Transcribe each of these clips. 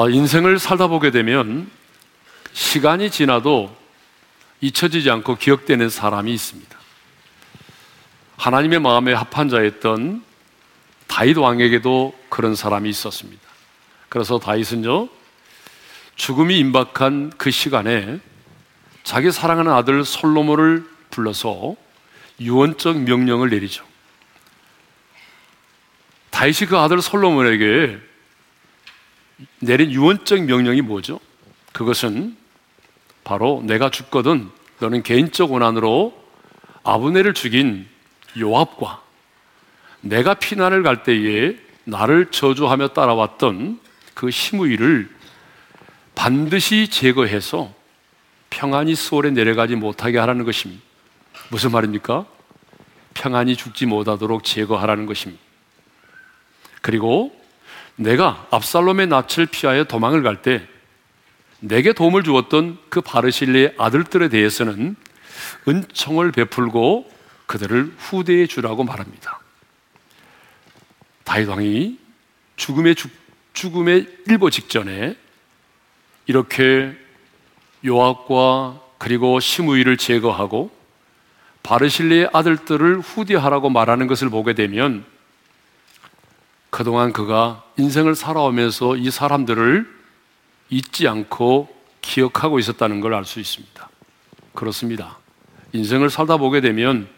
어, 인생을 살다 보게 되면 시간이 지나도 잊혀지지 않고 기억되는 사람이 있습니다. 하나님의 마음에 합한 자였던 다윗 왕에게도 그런 사람이 있었습니다. 그래서 다윗은요, 죽음이 임박한 그 시간에 자기 사랑하는 아들 솔로몬을 불러서 유언적 명령을 내리죠. 다윗이 그 아들 솔로몬에게 내린 유언적 명령이 뭐죠? 그것은 바로 내가 죽거든 너는 개인적 원한으로 아브네를 죽인 요압과 내가 피난을 갈 때에 나를 저주하며 따라왔던 그 시무이를 반드시 제거해서 평안히 수월에 내려가지 못하게 하라는 것입니다. 무슨 말입니까? 평안히 죽지 못하도록 제거하라는 것입니다. 그리고 내가 압살롬의 낯을 피하여 도망을 갈 때 내게 도움을 주었던 그 바르실리의 아들들에 대해서는 은총을 베풀고 그들을 후대에 주라고 말합니다. 다윗 왕이 죽음의 죽, 죽음의 일보 직전에 이렇게 요압과 그리고 시므이를 제거하고 바르실리의 아들들을 후대하라고 말하는 것을 보게 되면 그동안 그가 인생을 살아오면서 이 사람들을 잊지 않고 기억하고 있었다는 걸 알 수 있습니다. 그렇습니다. 인생을 살다 보게 되면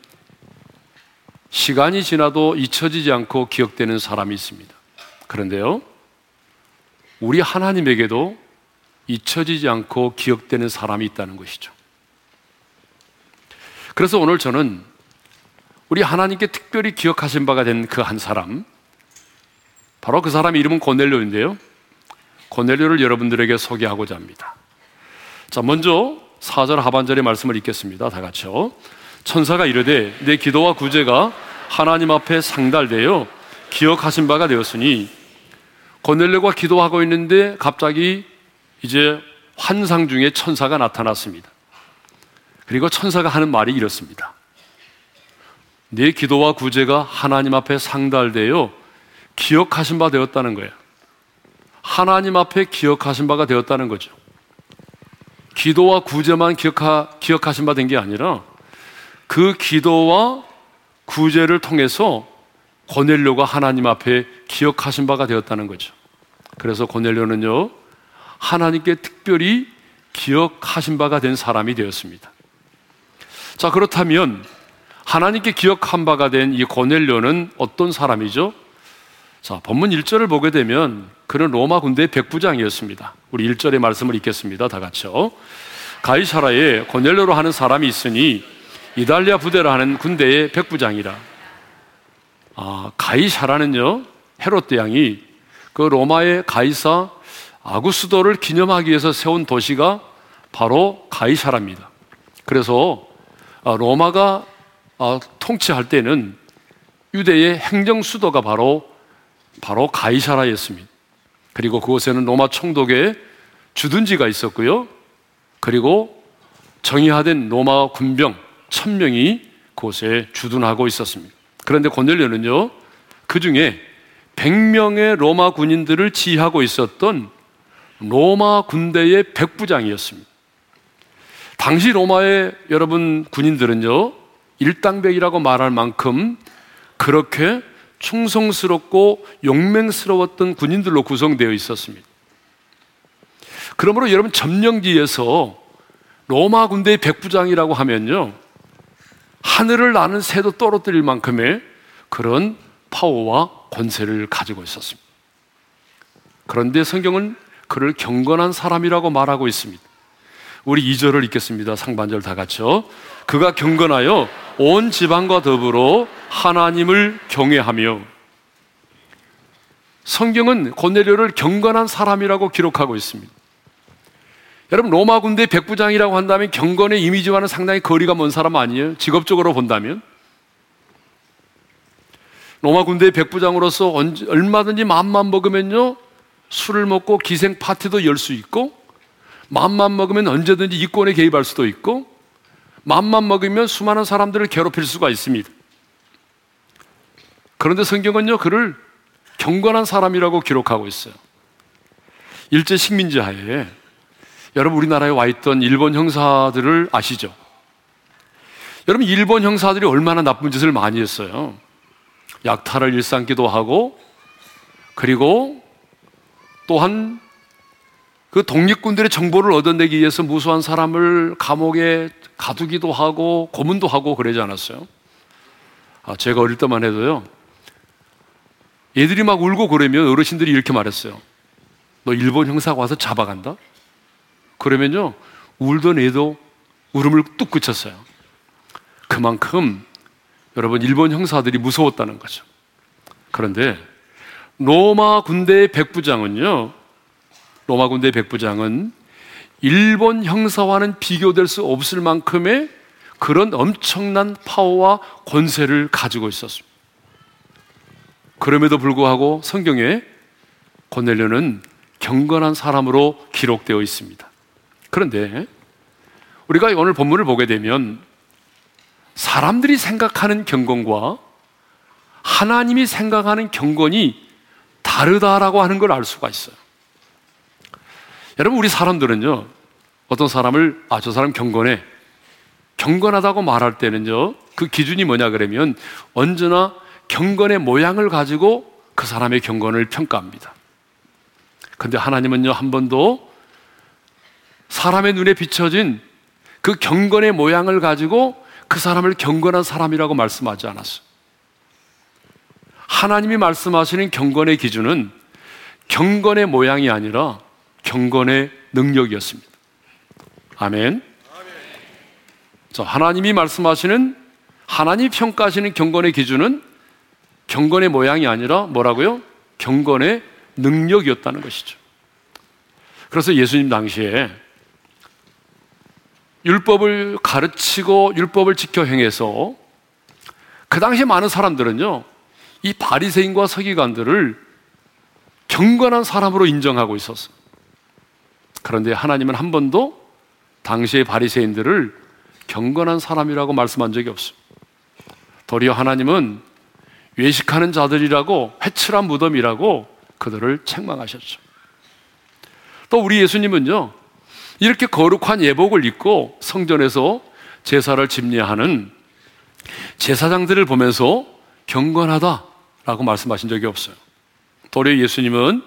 시간이 지나도 잊혀지지 않고 기억되는 사람이 있습니다. 그런데요, 우리 하나님에게도 잊혀지지 않고 기억되는 사람이 있다는 것이죠. 그래서 오늘 저는 우리 하나님께 특별히 기억하신 바가 된 그 한 사람, 바로 그 사람 이름은 고넬료인데요. 고넬료를 여러분들에게 소개하고자 합니다. 자, 먼저 4절 하반절의 말씀을 읽겠습니다. 다 같이요. 천사가 이르되 내 기도와 구제가 하나님 앞에 상달되어 기억하신 바가 되었으니 고넬료가 기도하고 있는데 갑자기 이제 환상 중에 천사가 나타났습니다. 그리고 천사가 하는 말이 이렇습니다. 내 기도와 구제가 하나님 앞에 상달되어 기억하신 바 되었다는 거예요. 하나님 앞에 기억하신 바가 되었다는 거죠. 기도와 구제만 기억하, 기억하신 바 된 게 아니라 그 기도와 구제를 통해서 고넬료가 하나님 앞에 기억하신 바가 되었다는 거죠. 그래서 고넬료는요, 하나님께 특별히 기억하신 바가 된 사람이 되었습니다. 자, 그렇다면 하나님께 기억한 바가 된 이 고넬료는 어떤 사람이죠? 자, 본문 1절을 보게 되면 그는 로마 군대의 백부장이었습니다. 우리 1절의 말씀을 읽겠습니다. 다 같이요. 가이사라에 고넬료로 하는 사람이 있으니 이달리아 부대라 하는 군대의 백부장이라. 아, 가이사라는요, 헤롯 대왕이 그 로마의 가이사 아구스도를 기념하기 위해서 세운 도시가 바로 가이사라입니다. 그래서 아, 로마가 아, 통치할 때는 유대의 행정 수도가 바로 바로 가이사라였습니다. 그리고 그곳에는 로마 총독의 주둔지가 있었고요. 그리고 정의화된 로마 군병 천명이 그곳에 주둔하고 있었습니다. 그런데 고넬료는요, 그 중에 100명의 로마 군인들을 지휘하고 있었던 로마 군대의 백부장이었습니다. 당시 로마의 여러분 군인들은요, 일당백이라고 말할 만큼 그렇게 충성스럽고 용맹스러웠던 군인들로 구성되어 있었습니다. 그러므로 여러분 점령지에서 로마 군대의 백부장이라고 하면요. 하늘을 나는 새도 떨어뜨릴 만큼의 그런 파워와 권세를 가지고 있었습니다. 그런데 성경은 그를 경건한 사람이라고 말하고 있습니다. 우리 2절을 읽겠습니다. 상반절 다 같이요. 그가 경건하여 온 지방과 더불어 하나님을 경외하며 성경은 고넬료를 경건한 사람이라고 기록하고 있습니다. 여러분 로마 군대 백부장이라고 한다면 경건의 이미지와는 상당히 거리가 먼 사람 아니에요? 직업적으로 본다면 로마 군대 백부장으로서 얼마든지 마음만 먹으면요 술을 먹고 기생 파티도 열 수 있고 마음만 먹으면 언제든지 이권에 개입할 수도 있고 마음만 먹으면 수많은 사람들을 괴롭힐 수가 있습니다. 그런데 성경은요, 그를 경건한 사람이라고 기록하고 있어요. 일제 식민지 하에 여러분 우리나라에 와 있던 일본 형사들을 아시죠? 여러분 일본 형사들이 얼마나 나쁜 짓을 많이 했어요. 약탈을 일삼기도 하고 그리고 또한 그 독립군들의 정보를 얻어내기 위해서 무수한 사람을 감옥에 가두기도 하고 고문도 하고 그러지 않았어요. 아, 제가 어릴 때만 해도요. 얘들이 막 울고 그러면 어르신들이 이렇게 말했어요. 너 일본 형사가 와서 잡아간다? 그러면요, 울던 애도 울음을 뚝 그쳤어요. 그만큼 여러분 일본 형사들이 무서웠다는 거죠. 그런데 로마 군대의 백부장은요, 로마 군대의 백부장은 일본 형사와는 비교될 수 없을 만큼의 그런 엄청난 파워와 권세를 가지고 있었습니다. 그럼에도 불구하고 성경에 고넬료는 경건한 사람으로 기록되어 있습니다. 그런데 우리가 오늘 본문을 보게 되면 사람들이 생각하는 경건과 하나님이 생각하는 경건이 다르다라고 하는 걸 알 수가 있어요. 여러분, 우리 사람들은요, 어떤 사람을, 아, 저 사람 경건해. 경건하다고 말할 때는요, 그 기준이 뭐냐 그러면 언제나 경건의 모양을 가지고 그 사람의 경건을 평가합니다. 근데 하나님은요, 한 번도 사람의 눈에 비춰진 그 경건의 모양을 가지고 그 사람을 경건한 사람이라고 말씀하지 않았어요. 하나님이 말씀하시는 경건의 기준은 경건의 모양이 아니라 경건의 능력이었습니다. 아멘. 자, 하나님이 말씀하시는 하나님 평가하시는 경건의 기준은 경건의 모양이 아니라 뭐라고요? 경건의 능력이었다는 것이죠. 그래서 예수님 당시에 율법을 가르치고 율법을 지켜 행해서 그 당시 많은 사람들은요, 이 바리새인과 서기관들을 경건한 사람으로 인정하고 있었어. 그런데 하나님은 한 번도 당시의 바리새인들을 경건한 사람이라고 말씀한 적이 없습니다. 도리어 하나님은 외식하는 자들이라고 회칠한 무덤이라고 그들을 책망하셨죠. 또 우리 예수님은요, 이렇게 거룩한 예복을 입고 성전에서 제사를 집례하는 제사장들을 보면서 경건하다라고 말씀하신 적이 없어요. 도리어 예수님은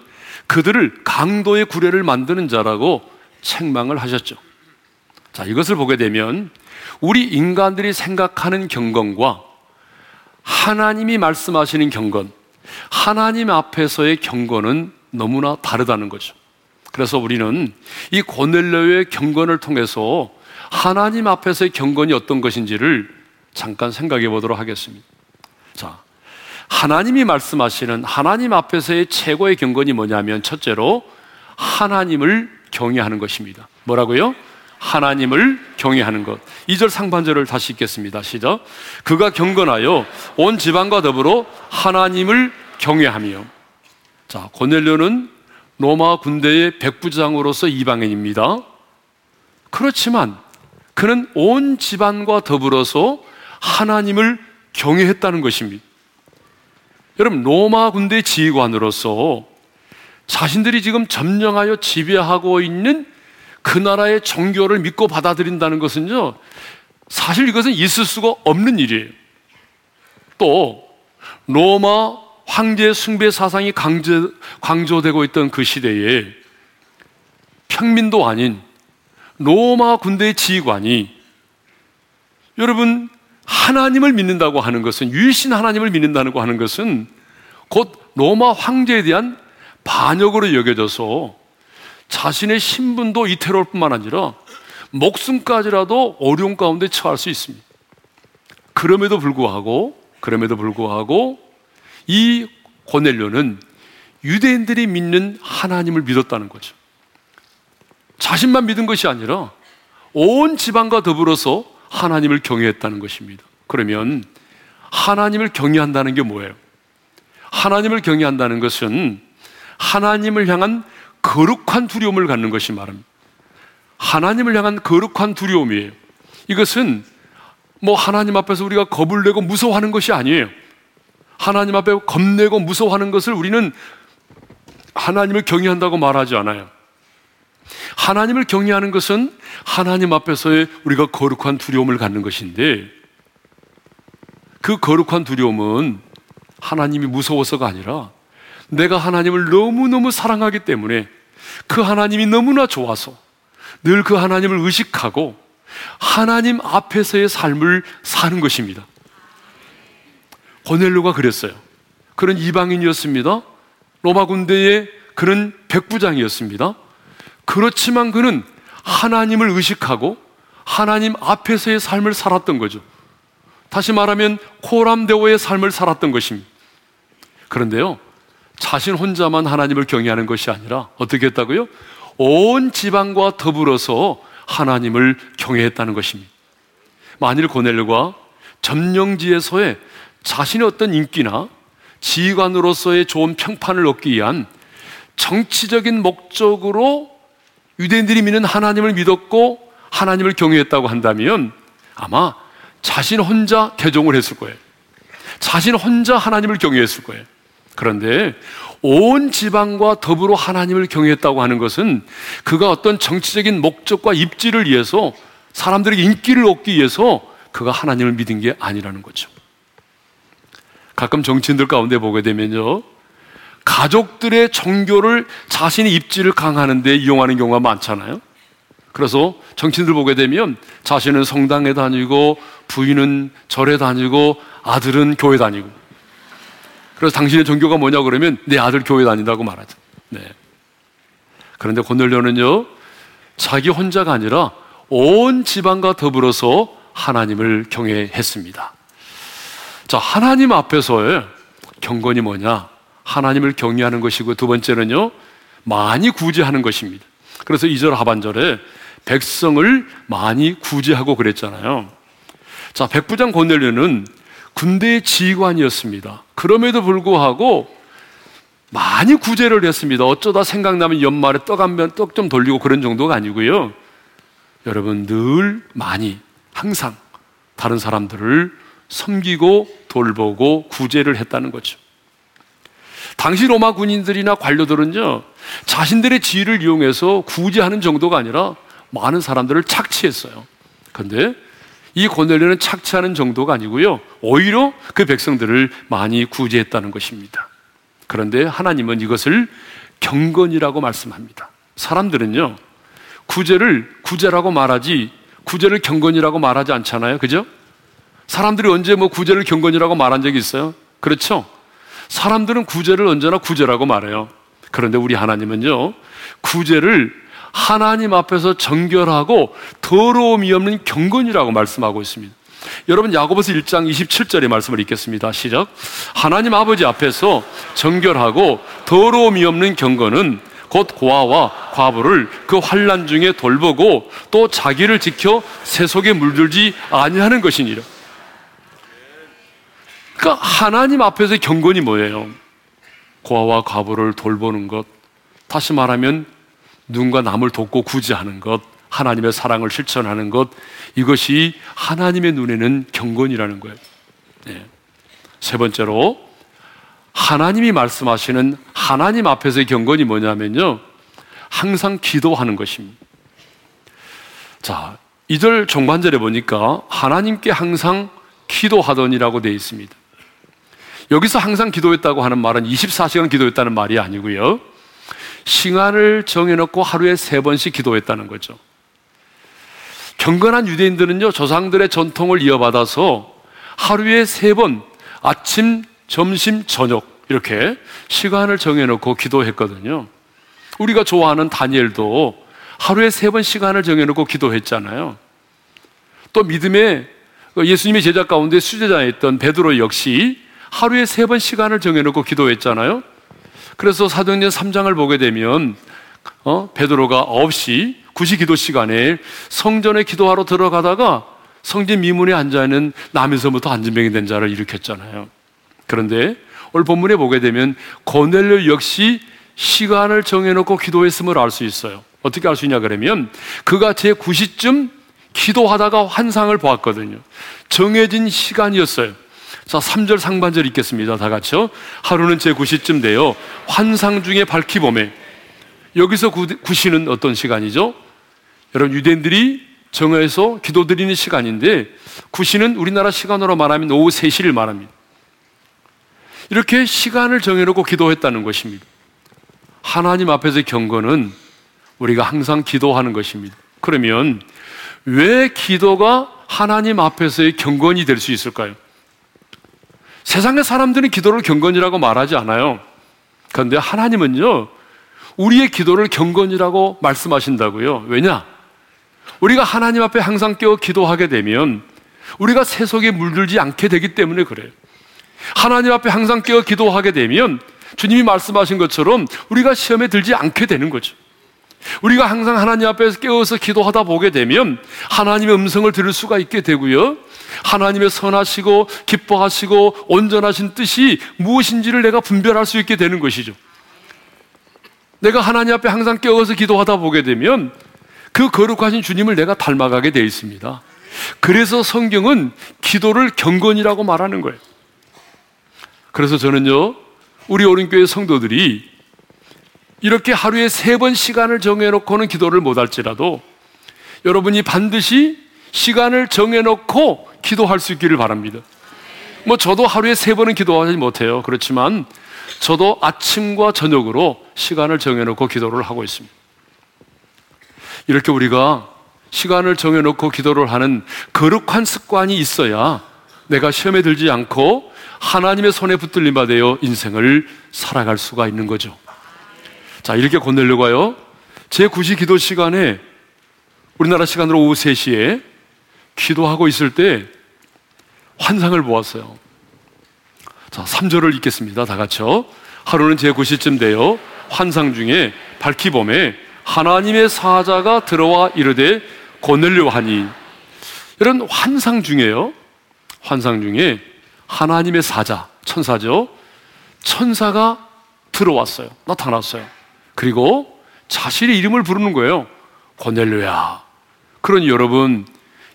그들을 강도의 구례를 만드는 자라고 책망을 하셨죠. 자, 이것을 보게 되면 우리 인간들이 생각하는 경건과 하나님이 말씀하시는 경건, 하나님 앞에서의 경건은 너무나 다르다는 거죠. 그래서 우리는 이 고넬료의 경건을 통해서 하나님 앞에서의 경건이 어떤 것인지를 잠깐 생각해 보도록 하겠습니다. 자, 하나님이 말씀하시는 하나님 앞에서의 최고의 경건이 뭐냐면 첫째로 하나님을 경외하는 것입니다. 뭐라고요? 하나님을 경외하는 것. 2절 상반절을 다시 읽겠습니다. 시작. 그가 경건하여 온 지방과 더불어 하나님을 경외하며. 자, 고넬료는 로마 군대의 백부장으로서 이방인입니다. 그렇지만 그는 온 집안과 더불어서 하나님을 경외했다는 것입니다. 여러분, 로마 군대 지휘관으로서 자신들이 지금 점령하여 지배하고 있는 그 나라의 종교를 믿고 받아들인다는 것은요, 사실 이것은 있을 수가 없는 일이에요. 또, 로마 황제 숭배 사상이 강조, 강조되고 있던 그 시대에 평민도 아닌 로마 군대의 지휘관이 여러분 하나님을 믿는다고 하는 것은 유일신 하나님을 믿는다고 하는 것은 곧 로마 황제에 대한 반역으로 여겨져서 자신의 신분도 이태로울 뿐만 아니라 목숨까지라도 어려운 가운데 처할 수 있습니다. 그럼에도 불구하고 그럼에도 불구하고 이 고넬료는 유대인들이 믿는 하나님을 믿었다는 거죠. 자신만 믿은 것이 아니라 온 지방과 더불어서 하나님을 경외했다는 것입니다. 그러면 하나님을 경외한다는 게 뭐예요? 하나님을 경외한다는 것은 하나님을 향한 거룩한 두려움을 갖는 것이 말합니다. 하나님을 향한 거룩한 두려움이에요. 이것은 뭐 하나님 앞에서 우리가 겁을 내고 무서워하는 것이 아니에요. 하나님 앞에 겁내고 무서워하는 것을 우리는 하나님을 경외한다고 말하지 않아요. 하나님을 경외하는 것은 하나님 앞에서의 우리가 거룩한 두려움을 갖는 것인데 그 거룩한 두려움은 하나님이 무서워서가 아니라 내가 하나님을 너무너무 사랑하기 때문에 그 하나님이 너무나 좋아서 늘 그 하나님을 의식하고 하나님 앞에서의 삶을 사는 것입니다. 고넬료가 그랬어요. 그런 이방인이었습니다. 로마 군대의 그런 백부장이었습니다. 그렇지만 그는 하나님을 의식하고 하나님 앞에서의 삶을 살았던 거죠. 다시 말하면 코람데오의 삶을 살았던 것입니다. 그런데요, 자신 혼자만 하나님을 경외하는 것이 아니라 어떻게 했다고요? 온 지방과 더불어서 하나님을 경외했다는 것입니다. 만일 고넬과 점령지에서의 자신의 어떤 인기나 지휘관으로서의 좋은 평판을 얻기 위한 정치적인 목적으로 유대인들이 믿는 하나님을 믿었고 하나님을 경외했다고 한다면 아마 자신 혼자 개종을 했을 거예요. 자신 혼자 하나님을 경외했을 거예요. 그런데 온 지방과 더불어 하나님을 경외했다고 하는 것은 그가 어떤 정치적인 목적과 입지를 위해서 사람들에게 인기를 얻기 위해서 그가 하나님을 믿은 게 아니라는 거죠. 가끔 정치인들 가운데 보게 되면요. 가족들의 종교를 자신의 입지를 강하는 데 이용하는 경우가 많잖아요. 그래서 정치인들 보게 되면 자신은 성당에 다니고 부인은 절에 다니고 아들은 교회 다니고 그래서 당신의 종교가 뭐냐 그러면 내 아들 교회 다닌다고 말하죠. 네. 그런데 고넬료는요 자기 혼자가 아니라 온 지방과 더불어서 하나님을 경외했습니다. 자, 하나님 앞에서의 경건이 뭐냐? 하나님을 경외하는 것이고 두 번째는요, 많이 구제하는 것입니다. 그래서 2절 하반절에 백성을 많이 구제하고 그랬잖아요. 자, 백부장 고넬료는 군대의 지휘관이었습니다. 그럼에도 불구하고 많이 구제를 했습니다. 어쩌다 생각나면 연말에 떡 한 면 떡 좀 돌리고 그런 정도가 아니고요. 여러분 늘 많이 항상 다른 사람들을 섬기고 돌보고 구제를 했다는 거죠. 당시 로마 군인들이나 관료들은요, 자신들의 지위를 이용해서 구제하는 정도가 아니라 많은 사람들을 착취했어요. 그런데 이 고넬료는 착취하는 정도가 아니고요, 오히려 그 백성들을 많이 구제했다는 것입니다. 그런데 하나님은 이것을 경건이라고 말씀합니다. 사람들은요, 구제를 구제라고 말하지, 구제를 경건이라고 말하지 않잖아요. 그죠? 사람들이 언제 뭐 구제를 경건이라고 말한 적이 있어요? 그렇죠? 사람들은 구제를 언제나 구제라고 말해요. 그런데 우리 하나님은요, 구제를 하나님 앞에서 정결하고 더러움이 없는 경건이라고 말씀하고 있습니다. 여러분 야고보서 1장 27절의 말씀을 읽겠습니다. 시작. 하나님 아버지 앞에서 정결하고 더러움이 없는 경건은 곧 고아와 과부를 그 환란 중에 돌보고 또 자기를 지켜 세속에 물들지 아니하는 것이니라. 그러니까 하나님 앞에서 경건이 뭐예요? 고아와 과부를 돌보는 것. 다시 말하면 누군가 남을 돕고 구제하는 것, 하나님의 사랑을 실천하는 것, 이것이 하나님의 눈에는 경건이라는 거예요. 네. 세 번째로, 하나님이 말씀하시는 하나님 앞에서의 경건이 뭐냐면요. 항상 기도하는 것입니다. 자, 2절 종반절에 보니까 하나님께 항상 기도하더니라고 되어 있습니다. 여기서 항상 기도했다고 하는 말은 24시간 기도했다는 말이 아니고요. 시간을 정해놓고 하루에 세 번씩 기도했다는 거죠. 경건한 유대인들은요, 조상들의 전통을 이어받아서 하루에 세 번, 아침, 점심, 저녁, 이렇게 시간을 정해놓고 기도했거든요. 우리가 좋아하는 다니엘도 하루에 세 번 시간을 정해놓고 기도했잖아요. 또 믿음의 예수님의 제자 가운데 수제자였던 베드로 역시 하루에 세 번 시간을 정해놓고 기도했잖아요. 그래서 사도행전 3장을 보게 되면 어? 베드로가 9시 9시 기도 시간에 성전에 기도하러 들어가다가 성전 미문에 앉아 있는 남에서부터 안진병이 된 자를 일으켰잖아요. 그런데 오늘 본문에 보게 되면 고넬료 역시 시간을 정해놓고 기도했음을 알 수 있어요. 어떻게 알 수 있냐 그러면 그가 제 9시쯤 기도하다가 환상을 보았거든요. 정해진 시간이었어요. 자, 3절 상반절 읽겠습니다. 다 같이요. 하루는 제 9시쯤 되어 환상 중에 밝히 봄에 여기서 9시는 어떤 시간이죠? 여러분, 유대인들이 정해서 기도 드리는 시간인데 9시는 우리나라 시간으로 말하면 오후 3시를 말합니다. 이렇게 시간을 정해놓고 기도했다는 것입니다. 하나님 앞에서 경건은 우리가 항상 기도하는 것입니다. 그러면 왜 기도가 하나님 앞에서의 경건이 될 수 있을까요? 세상의 사람들은 기도를 경건이라고 말하지 않아요. 그런데 하나님은요, 우리의 기도를 경건이라고 말씀하신다고요. 왜냐? 우리가 하나님 앞에 항상 깨어 기도하게 되면 우리가 세속에 물들지 않게 되기 때문에 그래요. 하나님 앞에 항상 깨어 기도하게 되면 주님이 말씀하신 것처럼 우리가 시험에 들지 않게 되는 거죠. 우리가 항상 하나님 앞에서 깨어서 기도하다 보게 되면 하나님의 음성을 들을 수가 있게 되고요. 하나님의 선하시고 기뻐하시고 온전하신 뜻이 무엇인지를 내가 분별할 수 있게 되는 것이죠. 내가 하나님 앞에 항상 깨어서 기도하다 보게 되면 그 거룩하신 주님을 내가 닮아가게 되어 있습니다. 그래서 성경은 기도를 경건이라고 말하는 거예요. 그래서 저는요, 우리 오른교회 성도들이 이렇게 하루에 세 번 시간을 정해놓고는 기도를 못할지라도 여러분이 반드시 시간을 정해놓고 기도할 수 있기를 바랍니다. 뭐 저도 하루에 세 번은 기도하지 못해요. 그렇지만 저도 아침과 저녁으로 시간을 정해놓고 기도를 하고 있습니다. 이렇게 우리가 시간을 정해놓고 기도를 하는 거룩한 습관이 있어야 내가 시험에 들지 않고 하나님의 손에 붙들림 받아요 인생을 살아갈 수가 있는 거죠. 자, 이렇게 건네려고요. 제 9시 기도 시간에 우리나라 시간으로 오후 3시에 기도하고 있을 때 환상을 보았어요. 자, 3절을 읽겠습니다. 다 같이요. 하루는 제 9시쯤 되어 환상 중에 밝히 봄에 하나님의 사자가 들어와 이르되 고넬려 하니 이런 환상 중에요. 환상 중에 하나님의 사자, 천사죠. 천사가 들어왔어요. 나타났어요. 그리고 자신의 이름을 부르는 거예요. 고넬료야. 그러니 여러분,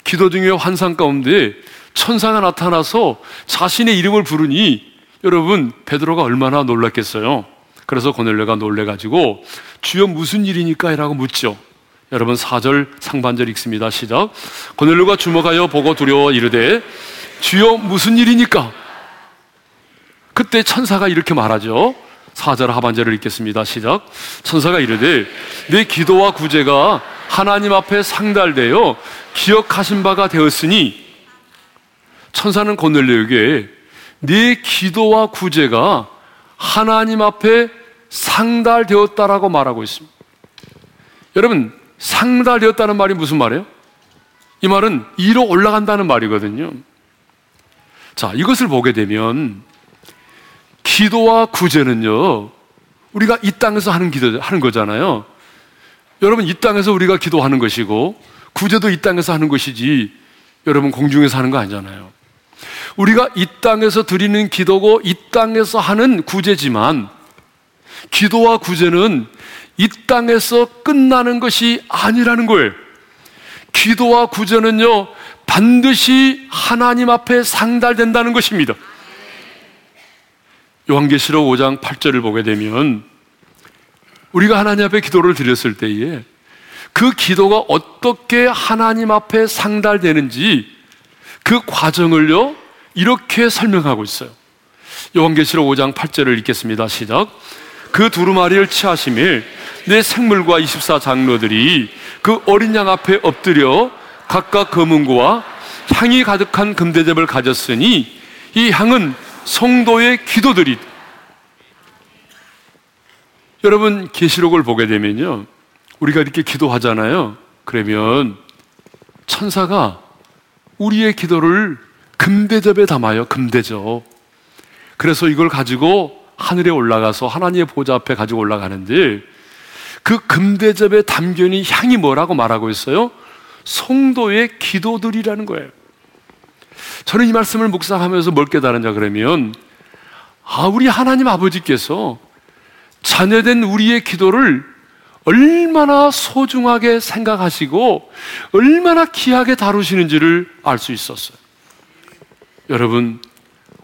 기도 중에 환상 가운데 천사가 나타나서 자신의 이름을 부르니 여러분, 베드로가 얼마나 놀랐겠어요. 그래서 고넬료가 놀래가지고 주여 무슨 일이니까? 라고 묻죠. 여러분 4절 상반절 읽습니다. 시작. 고넬료가 주목하여 보고 두려워 이르되 주여 무슨 일이니까? 그때 천사가 이렇게 말하죠. 4절 하반절을 읽겠습니다. 시작. 천사가 이르되 내 기도와 구제가 하나님 앞에 상달되어 기억하신 바가 되었으니 천사는 고넬료에게 네 기도와 구제가 하나님 앞에 상달되었다라고 말하고 있습니다. 여러분, 상달되었다는 말이 무슨 말이에요? 이 말은 이로 올라간다는 말이거든요. 자, 이것을 보게 되면 기도와 구제는요, 우리가 이 땅에서 하는 기도, 하는 거잖아요. 여러분, 이 땅에서 우리가 기도하는 것이고, 구제도 이 땅에서 하는 것이지, 여러분, 공중에서 하는 거 아니잖아요. 우리가 이 땅에서 드리는 기도고, 이 땅에서 하는 구제지만, 기도와 구제는 이 땅에서 끝나는 것이 아니라는 거예요. 기도와 구제는요, 반드시 하나님 앞에 상달된다는 것입니다. 요한계시록 5장 8절을 보게 되면 우리가 하나님 앞에 기도를 드렸을 때에 그 기도가 어떻게 하나님 앞에 상달되는지 그 과정을요 이렇게 설명하고 있어요. 요한계시록 5장 8절을 읽겠습니다. 시작. 그 두루마리를 취하심일 내 생물과 24장로들이 그 어린 양 앞에 엎드려 각각 검은고와 향이 가득한 금대접을 가졌으니 이 향은 성도의 기도들이 여러분 계시록을 보게 되면요. 우리가 이렇게 기도하잖아요. 그러면 천사가 우리의 기도를 금대접에 담아요. 금대접. 그래서 이걸 가지고 하늘에 올라가서 하나님의 보좌 앞에 가지고 올라가는데 그 금대접에 담겨있는 향이 뭐라고 말하고 있어요? 성도의 기도들이라는 거예요. 저는 이 말씀을 묵상하면서 뭘 깨달았냐 그러면 아 우리 하나님 아버지께서 자녀된 우리의 기도를 얼마나 소중하게 생각하시고 얼마나 귀하게 다루시는지를 알 수 있었어요. 여러분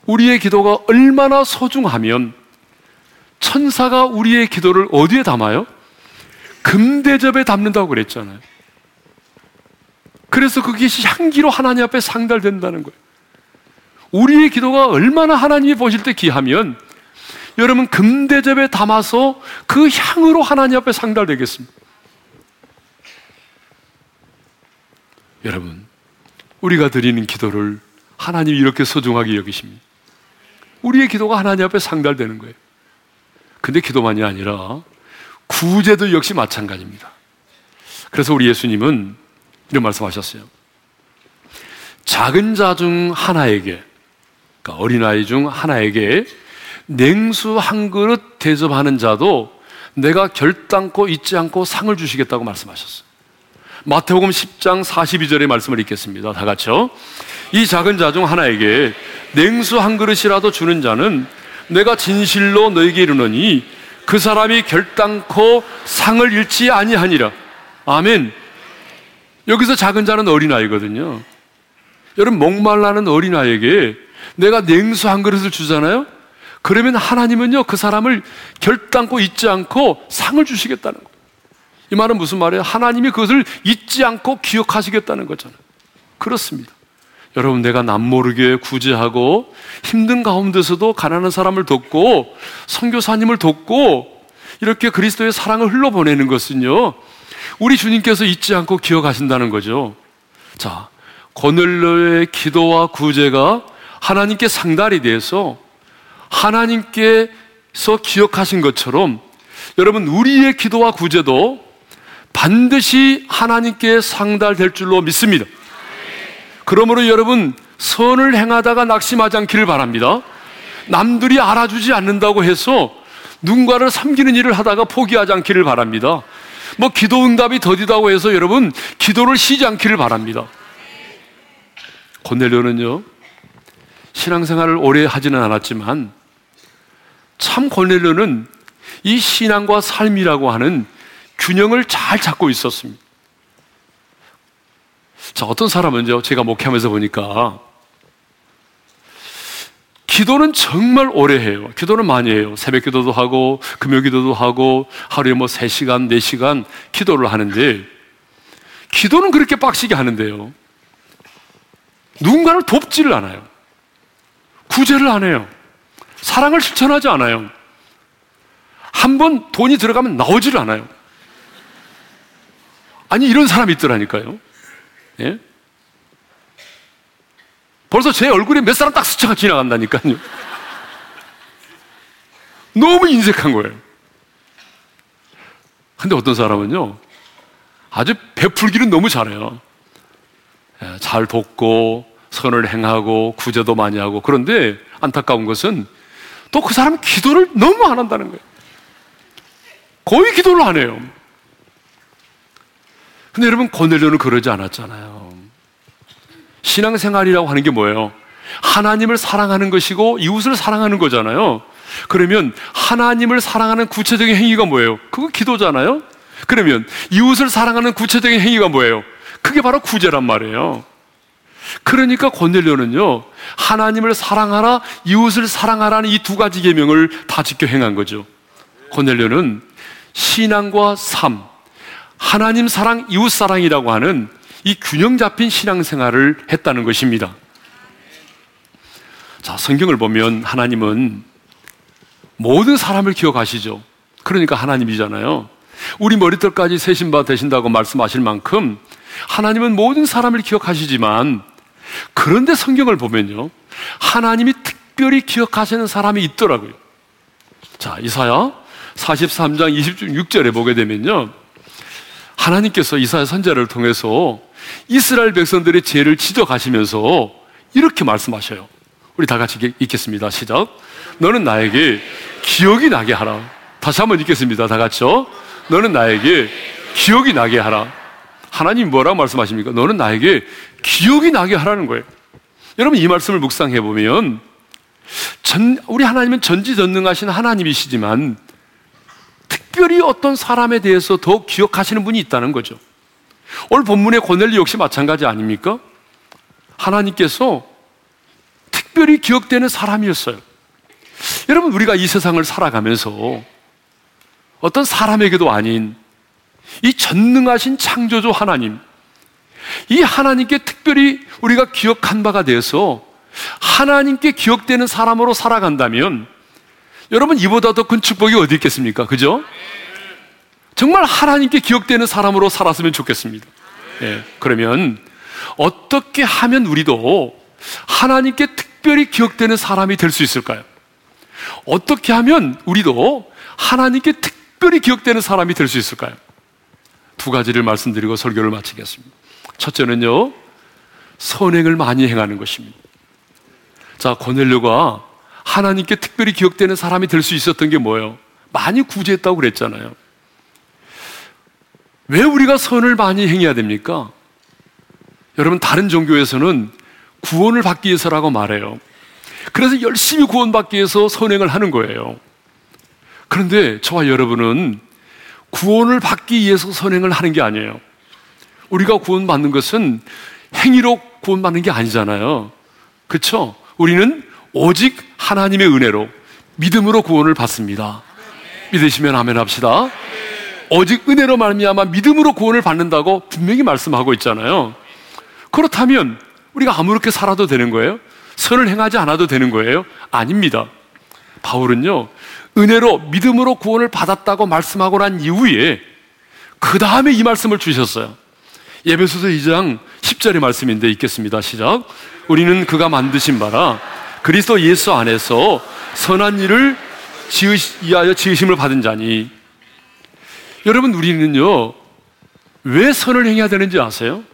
우리의 기도가 얼마나 소중하면 천사가 우리의 기도를 어디에 담아요? 금대접에 담는다고 그랬잖아요. 그래서 그것이 향기로 하나님 앞에 상달된다는 거예요. 우리의 기도가 얼마나 하나님이 보실 때 귀하면 여러분 금대접에 담아서 그 향으로 하나님 앞에 상달되겠습니다. 여러분, 우리가 드리는 기도를 하나님이 이렇게 소중하게 여기십니다. 우리의 기도가 하나님 앞에 상달되는 거예요. 근데 기도만이 아니라 구제도 역시 마찬가지입니다. 그래서 우리 예수님은 이런 말씀하셨어요. 작은 자 중 하나에게, 그러니까 어린아이 중 하나에게 냉수 한 그릇 대접하는 자도 내가 결단코 잊지 않고 상을 주시겠다고 말씀하셨어요. 마태복음 10장 42절의 말씀을 읽겠습니다. 다 같이요. 이 작은 자 중 하나에게 냉수 한 그릇이라도 주는 자는 내가 진실로 너에게 이르노니 그 사람이 결단코 상을 잃지 아니하니라. 아멘. 여기서 작은 자는 어린아이거든요. 여러분, 목말라는 어린아이에게 내가 냉수 한 그릇을 주잖아요? 그러면 하나님은요, 그 사람을 결단코 잊지 않고 상을 주시겠다는 거예요. 이 말은 무슨 말이에요? 하나님이 그것을 잊지 않고 기억하시겠다는 거잖아요. 그렇습니다. 여러분, 내가 남모르게 구제하고 힘든 가운데서도 가난한 사람을 돕고 선교사님을 돕고 이렇게 그리스도의 사랑을 흘러보내는 것은요, 우리 주님께서 잊지 않고 기억하신다는 거죠. 자, 고넬로의 기도와 구제가 하나님께 상달이 돼서 하나님께서 기억하신 것처럼 여러분, 우리의 기도와 구제도 반드시 하나님께 상달될 줄로 믿습니다. 그러므로 여러분 선을 행하다가 낙심하지 않기를 바랍니다. 남들이 알아주지 않는다고 해서 누군가를 섬기는 일을 하다가 포기하지 않기를 바랍니다. 뭐 기도 응답이 더디다고 해서 여러분 기도를 쉬지 않기를 바랍니다. 고넬료는요 신앙생활을 오래 하지는 않았지만 참 고넬료는 이 신앙과 삶이라고 하는 균형을 잘 잡고 있었습니다. 자, 어떤 사람은요, 제가 목회하면서 보니까, 기도는 정말 오래 해요. 기도는 많이 해요. 새벽 기도도 하고, 금요 기도도 하고, 하루에 뭐 3시간, 4시간 기도를 하는데, 기도는 그렇게 빡시게 하는데요. 누군가를 돕지를 않아요. 구제를 안 해요. 사랑을 실천하지 않아요. 한 번 돈이 들어가면 나오지를 않아요. 아니, 이런 사람이 있더라니까요. 예? 벌써 제 얼굴에 몇 사람 딱 스쳐가 지나간다니까요. 너무 인색한 거예요. 근데 어떤 사람은요, 아주 베풀기는 너무 잘해요. 예, 잘 돕고, 선을 행하고, 구제도 많이 하고, 그런데 안타까운 것은 또 그 사람은 기도를 너무 안 한다는 거예요. 거의 기도를 안 해요. 근데 여러분, 고넬료는 그러지 않았잖아요. 신앙생활이라고 하는 게 뭐예요? 하나님을 사랑하는 것이고 이웃을 사랑하는 거잖아요. 그러면 하나님을 사랑하는 구체적인 행위가 뭐예요? 그거 기도잖아요? 그러면 이웃을 사랑하는 구체적인 행위가 뭐예요? 그게 바로 구제란 말이에요. 그러니까 고넬료는요, 하나님을 사랑하라, 이웃을 사랑하라는 이 두 가지 계명을 다 지켜 행한 거죠. 고넬료는 신앙과 삶, 하나님 사랑, 이웃 사랑이라고 하는 이 균형 잡힌 신앙생활을 했다는 것입니다. 자, 성경을 보면 하나님은 모든 사람을 기억하시죠. 그러니까 하나님이잖아요. 우리 머리털까지 세신 바 되신다고 말씀하실 만큼 하나님은 모든 사람을 기억하시지만 그런데 성경을 보면요. 하나님이 특별히 기억하시는 사람이 있더라고요. 자, 이사야 43장 26절에 보게 되면요. 하나님께서 이사야 선자를 통해서 이스라엘 백성들의 죄를 지적하시면서 이렇게 말씀하셔요. 우리 다 같이 읽겠습니다. 시작. 너는 나에게 기억이 나게 하라. 다시 한번 읽겠습니다. 다 같이요. 너는 나에게 기억이 나게 하라. 하나님 뭐라고 말씀하십니까? 너는 나에게 기억이 나게 하라는 거예요. 여러분 이 말씀을 묵상해 보면 전, 우리 하나님은 전지전능하신 하나님이시지만 특별히 어떤 사람에 대해서 더 기억하시는 분이 있다는 거죠. 오늘 본문의 고넬리 역시 마찬가지 아닙니까? 하나님께서 특별히 기억되는 사람이었어요. 여러분, 우리가 이 세상을 살아가면서 어떤 사람에게도 아닌 이 전능하신 창조주 하나님, 이 하나님께 특별히 우리가 기억한 바가 되어서 하나님께 기억되는 사람으로 살아간다면 여러분 이보다 더 큰 축복이 어디 있겠습니까? 그죠? 정말 하나님께 기억되는 사람으로 살았으면 좋겠습니다. 예, 그러면 어떻게 하면 우리도 하나님께 특별히 기억되는 사람이 될 수 있을까요? 어떻게 하면 우리도 하나님께 특별히 기억되는 사람이 될 수 있을까요? 두 가지를 말씀드리고 설교를 마치겠습니다. 첫째는요, 선행을 많이 행하는 것입니다. 자, 고넬료가 하나님께 특별히 기억되는 사람이 될 수 있었던 게 뭐예요? 많이 구제했다고 그랬잖아요. 왜 우리가 선을 많이 행해야 됩니까? 여러분, 다른 종교에서는 구원을 받기 위해서라고 말해요. 그래서 열심히 구원받기 위해서 선행을 하는 거예요. 그런데 저와 여러분은 구원을 받기 위해서 선행을 하는 게 아니에요. 우리가 구원받는 것은 행위로 구원받는 게 아니잖아요. 그렇죠? 우리는 오직 하나님의 은혜로 믿음으로 구원을 받습니다. 믿으시면 아멘 합시다. 오직 은혜로 말미암아 믿음으로 구원을 받는다고 분명히 말씀하고 있잖아요. 그렇다면 우리가 아무렇게 살아도 되는 거예요? 선을 행하지 않아도 되는 거예요? 아닙니다. 바울은요, 은혜로 믿음으로 구원을 받았다고 말씀하고 난 이후에 그 다음에 이 말씀을 주셨어요. 예배소서 2장 10절의 말씀인데 읽겠습니다. 시작. 우리는 그가 만드신 바라 그리스도 예수 안에서 선한 일을 지으, 여 지으심을 받은 자니 여러분 우리는요 왜 선을 행해야 되는지 아세요?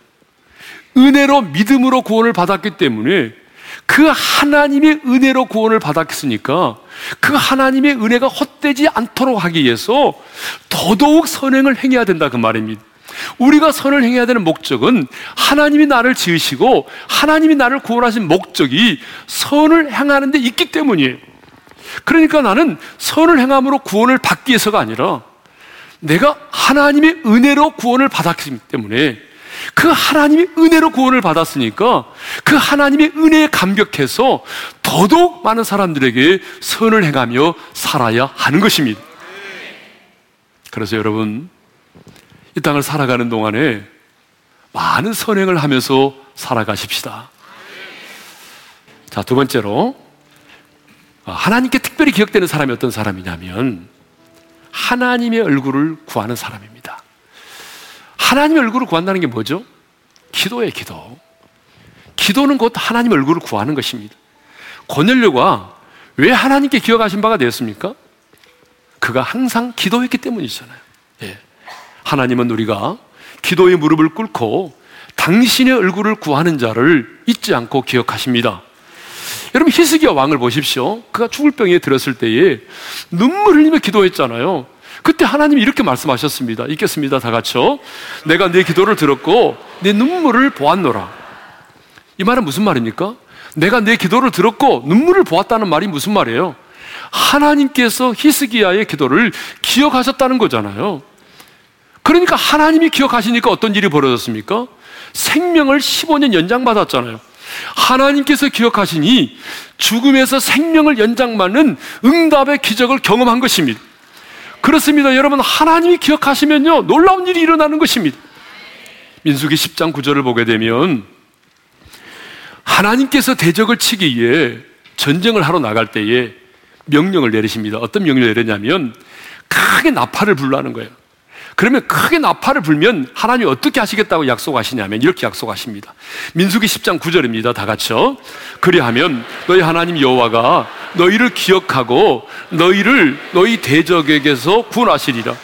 은혜로 믿음으로 구원을 받았기 때문에 그 하나님의 은혜로 구원을 받았으니까 그 하나님의 은혜가 헛되지 않도록 하기 위해서 더더욱 선행을 행해야 된다 그 말입니다. 우리가 선을 행해야 되는 목적은 하나님이 나를 지으시고 하나님이 나를 구원하신 목적이 선을 행하는 데 있기 때문이에요. 그러니까 나는 선을 행함으로 구원을 받기 위해서가 아니라 내가 하나님의 은혜로 구원을 받았기 때문에 그 하나님의 은혜로 구원을 받았으니까 그 하나님의 은혜에 감격해서 더더욱 많은 사람들에게 선을 행하며 살아야 하는 것입니다. 그래서 여러분, 이 땅을 살아가는 동안에 많은 선행을 하면서 살아가십시다. 자, 두 번째로, 하나님께 특별히 기억되는 사람이 어떤 사람이냐면, 하나님의 얼굴을 구하는 사람입니다. 하나님의 얼굴을 구한다는 게 뭐죠? 기도예요, 기도. 기도는 곧 하나님 얼굴을 구하는 것입니다. 고넬료가 왜 하나님께 기억하신 바가 되었습니까? 그가 항상 기도했기 때문이잖아요. 예. 하나님은 우리가 기도의 무릎을 꿇고 당신의 얼굴을 구하는 자를 잊지 않고 기억하십니다. 여러분 히스기야 왕을 보십시오. 그가 죽을 병에 들었을 때에 눈물 흘리며 기도했잖아요. 그때 하나님이 이렇게 말씀하셨습니다. 읽겠습니다. 다 같이요. 내가 내 기도를 들었고 내 눈물을 보았노라. 이 말은 무슨 말입니까? 내가 내 기도를 들었고 눈물을 보았다는 말이 무슨 말이에요? 하나님께서 히스기야의 기도를 기억하셨다는 거잖아요. 그러니까 하나님이 기억하시니까 어떤 일이 벌어졌습니까? 생명을 15년 연장받았잖아요. 하나님께서 기억하시니 죽음에서 생명을 연장받는 응답의 기적을 경험한 것입니다. 그렇습니다. 여러분, 하나님이 기억하시면요, 놀라운 일이 일어나는 것입니다. 민수기 10장 9절을 보게 되면, 하나님께서 대적을 치기 위해 전쟁을 하러 나갈 때에 명령을 내리십니다. 어떤 명령을 내리냐면, 크게 나팔을 불라는 거예요. 그러면 크게 나팔을 불면 하나님이 어떻게 하시겠다고 약속하시냐면 이렇게 약속하십니다. 민수기 10장 9절입니다. 다 같이요. 그리하면 너희 하나님 여호와가 너희를 기억하고 너희를 너희 대적에게서 구원하시리라.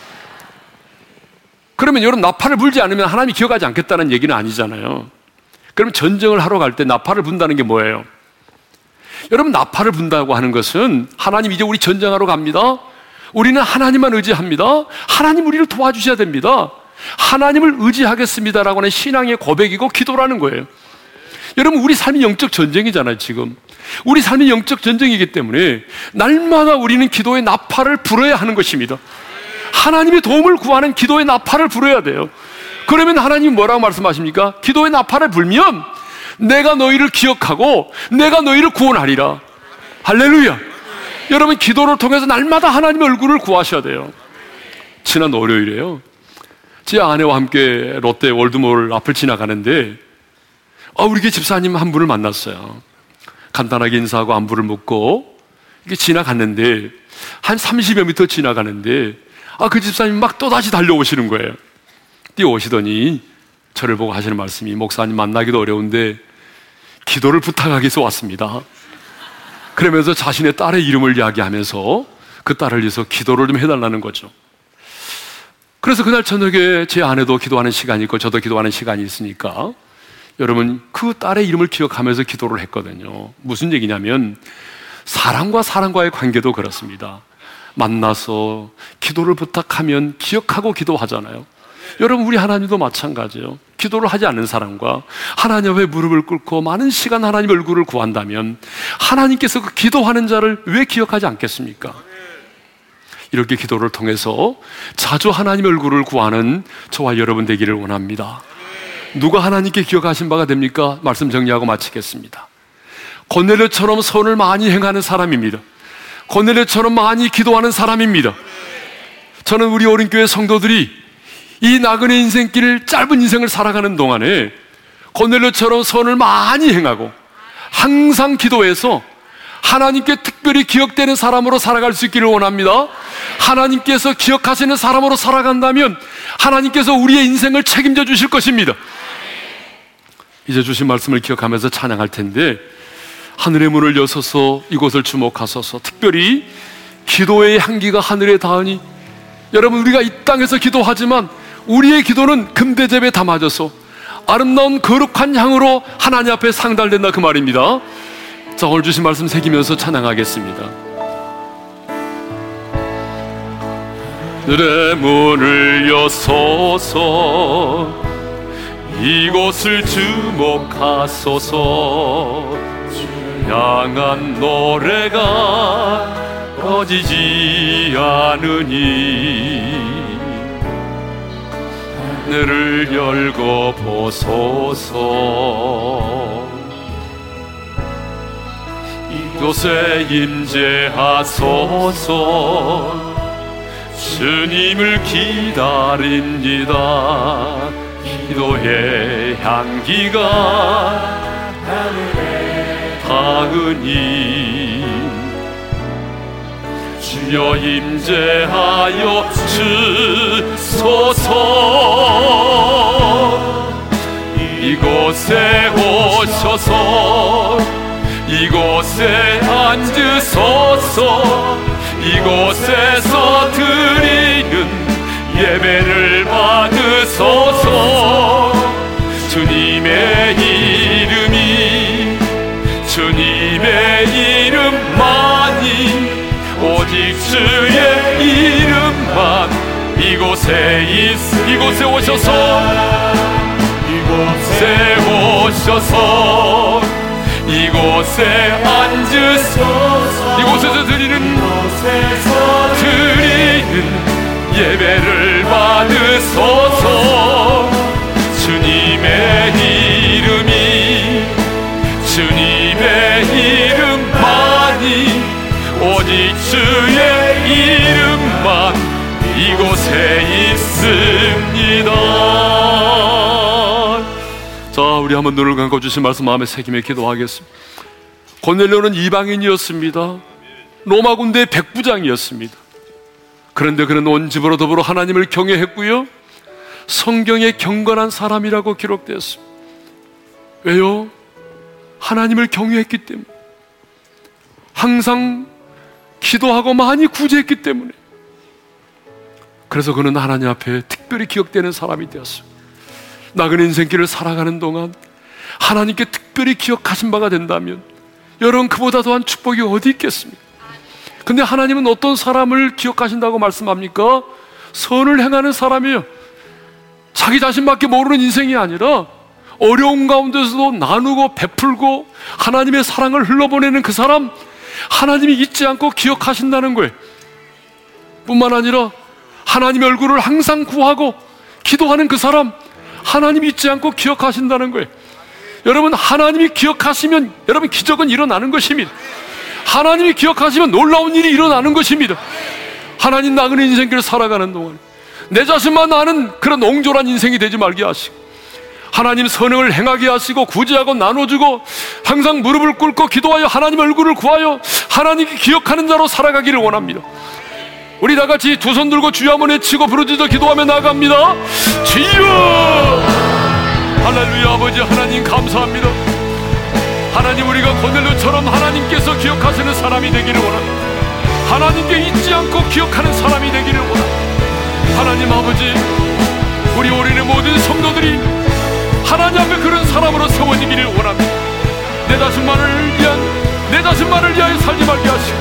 그러면 여러분 나팔을 불지 않으면 하나님이 기억하지 않겠다는 얘기는 아니잖아요. 그럼 전쟁을 하러 갈 때 나팔을 분다는 게 뭐예요? 여러분 나팔을 분다고 하는 것은 하나님 이제 우리 전쟁하러 갑니다. 우리는 하나님만 의지합니다. 하나님 우리를 도와주셔야 됩니다. 하나님을 의지하겠습니다라고 하는 신앙의 고백이고 기도라는 거예요. 여러분, 우리 삶이 영적 전쟁이잖아요, 지금. 우리 삶이 영적 전쟁이기 때문에 날마다 우리는 기도의 나팔을 불어야 하는 것입니다. 하나님의 도움을 구하는 기도의 나팔을 불어야 돼요. 그러면 하나님 뭐라고 말씀하십니까? 기도의 나팔을 불면 내가 너희를 기억하고 내가 너희를 구원하리라. 할렐루야. 여러분 기도를 통해서 날마다 하나님의 얼굴을 구하셔야 돼요. 지난 월요일에요. 제 아내와 함께 롯데 월드몰 앞을 지나가는데 아, 우리 교 집사님 한 분을 만났어요. 간단하게 인사하고 안부를 묻고 이게 지나갔는데 한 30여 미터 지나가는데 아, 그 집사님 막 또다시 달려오시는 거예요. 뛰어오시더니 저를 보고 하시는 말씀이 목사님 만나기도 어려운데 기도를 부탁하기 위해서 왔습니다. 그러면서 자신의 딸의 이름을 이야기하면서 그 딸을 위해서 기도를 좀 해달라는 거죠. 그래서 그날 저녁에 제 아내도 기도하는 시간이 있고 저도 기도하는 시간이 있으니까 여러분 그 딸의 이름을 기억하면서 기도를 했거든요. 무슨 얘기냐면 사랑과 사랑과의 관계도 그렇습니다. 만나서 기도를 부탁하면 기억하고 기도하잖아요. 여러분 우리 하나님도 마찬가지예요. 기도를 하지 않는 사람과 하나님 앞에 무릎을 꿇고 많은 시간 하나님 얼굴을 구한다면 하나님께서 그 기도하는 자를 왜 기억하지 않겠습니까? 이렇게 기도를 통해서 자주 하나님 얼굴을 구하는 저와 여러분 되기를 원합니다. 누가 하나님께 기억하신 바가 됩니까? 말씀 정리하고 마치겠습니다. 고넬료처럼 선을 많이 행하는 사람입니다. 고넬료처럼 많이 기도하는 사람입니다. 저는 우리 어린교회 성도들이 이 나그네 인생길을 짧은 인생을 살아가는 동안에 고넬료처럼 선을 많이 행하고 항상 기도해서 하나님께 특별히 기억되는 사람으로 살아갈 수 있기를 원합니다. 하나님께서 기억하시는 사람으로 살아간다면 하나님께서 우리의 인생을 책임져 주실 것입니다. 이제 주신 말씀을 기억하면서 찬양할 텐데 하늘의 문을 여서서 이곳을 주목하소서 특별히 기도의 향기가 하늘에 닿으니 여러분 우리가 이 땅에서 기도하지만 우리의 기도는 금대접에 담아져서 아름다운 거룩한 향으로 하나님 앞에 상달된다 그 말입니다. 자, 오늘 주신 말씀 새기면서 찬양하겠습니다. 하늘의 문을 여소서 이곳을 주목하소서 향한 노래가 꺼지지 않으니 하늘을 열고 보소서. 이곳에 임재하소서. 주님을 기다립니다. 기도의 향기가 하늘에 닿으니 주여 임재하여 주소서. 이곳에 오셔서 이곳에 앉으소서 이곳에서 드리는 예배를 받으소서. 주님의 이름 주의 이름만 이곳에 있 이곳에 오셔서 이곳에 오셔서 이곳에 앉으소서 이곳에서 드리는 이곳에서 드리는 예배를 받으소서. 주님의 이름 주의 이름만 이곳에 있습니다 자, 우리 한번 눈을 감고 주신 말씀 마음에 새김에 기도하겠습니다. 고넬료는 이방인이었습니다. 로마 군대의 백부장이었습니다. 그런데 그는 온 집으로 더불어 하나님을 경외했고요. 성경에 경건한 사람이라고 기록되었습니다. 왜요? 하나님을 경외했기 때문에. 항상 기도하고 많이 구제했기 때문에. 그래서 그는 하나님 앞에 특별히 기억되는 사람이 되었습니다. 나그네 인생길을 살아가는 동안 하나님께 특별히 기억하신 바가 된다면 여러분 그보다 더한 축복이 어디 있겠습니까? 근데 하나님은 어떤 사람을 기억하신다고 말씀합니까? 선을 행하는 사람이에요. 자기 자신밖에 모르는 인생이 아니라 어려운 가운데서도 나누고 베풀고 하나님의 사랑을 흘러보내는 그 사람 하나님이 잊지 않고 기억하신다는 거예요. 뿐만 아니라 하나님의 얼굴을 항상 구하고 기도하는 그 사람 하나님 잊지 않고 기억하신다는 거예요. 여러분 하나님이 기억하시면 여러분 기적은 일어나는 것입니다. 하나님이 기억하시면 놀라운 일이 일어나는 것입니다. 하나님 나그네 인생길을 살아가는 동안 내 자신만 아는 그런 옹졸한 인생이 되지 말게 하시고 하나님 선행을 행하게 하시고 구제하고 나눠주고 항상 무릎을 꿇고 기도하여 하나님 얼굴을 구하여 하나님이 기억하는 자로 살아가기를 원합니다. 우리 다 같이 두 손 들고 주여 한번 외치고 부르짖어 기도하며 나갑니다. 주여! 할렐루야 아버지 하나님 감사합니다. 하나님 우리가 고넬료처럼 하나님께서 기억하시는 사람이 되기를 원합니다. 하나님께 잊지 않고 기억하는 사람이 되기를 원합니다. 하나님 아버지 우리 올인의 모든 성도들이 하나님 앞에 그런 사람으로 세워지기를 원합니다. 내 자신만을 위한 내 자신만을 위하여 살지 말게 하시고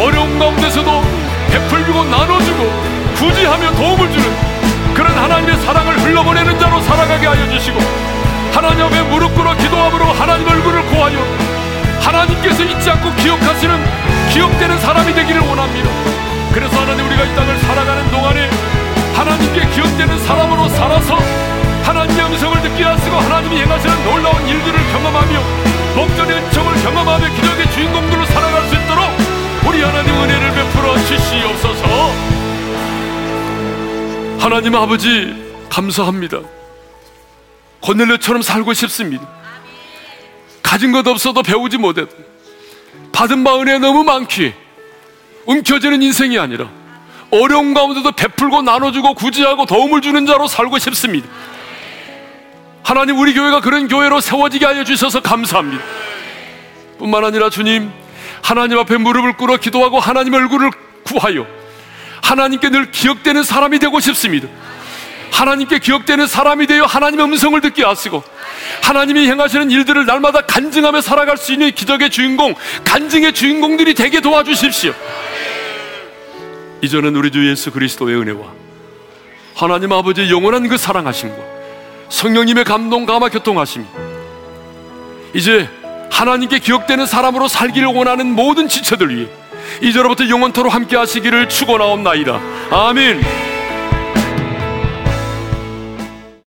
어려운 가운데서도 베풀고 나눠주고 구지하며 도움을 주는 그런 하나님의 사랑을 흘러보내는 자로 살아가게 하여 주시고 하나님 앞에 무릎 꿇어 기도함으로 하나님 얼굴을 구하여 하나님께서 잊지 않고 기억하시는 기억되는 사람이 되기를 원합니다. 그래서 하나님 우리가 이 땅을 살아가는 동안에 하나님께 기억되는 사람으로 살아서 하나님의 음성을 듣게 하시고 하나님이 행하시는 놀라운 일들을 경험하며 목전의 은총을 경험하며 기적의 주인공들로 살아갈 수 있도록 우리 하나님 은혜를 베풀어 주시옵소서. 하나님 아버지 감사합니다. 고넬료처럼 살고 싶습니다. 가진 것 없어도 배우지 못해도 받은 바 은혜 너무 많기에 움켜지는 인생이 아니라 어려운 가운데도 베풀고 나눠주고 구제하고 도움을 주는 자로 살고 싶습니다 하나님 우리 교회가 그런 교회로 세워지게 하여 주셔서 감사합니다 뿐만 아니라 주님 하나님 앞에 무릎을 꿇어 기도하고 하나님 얼굴을 구하여 하나님께 늘 기억되는 사람이 되고 싶습니다. 하나님께 기억되는 사람이 되어 하나님의 음성을 듣게 하시고 하나님이 행하시는 일들을 날마다 간증하며 살아갈 수 있는 기적의 주인공, 간증의 주인공들이 되게 도와주십시오. 이전은 우리 주 예수 그리스도의 은혜와 하나님 아버지의 영원한 그 사랑하심과 성령님의 감동 감화 교통하심 이제 하나님께 기억되는 사람으로 살기를 원하는 모든 지체들 위해 이제로부터 영원토로 함께 하시기를 축원하옵나이다. 아멘.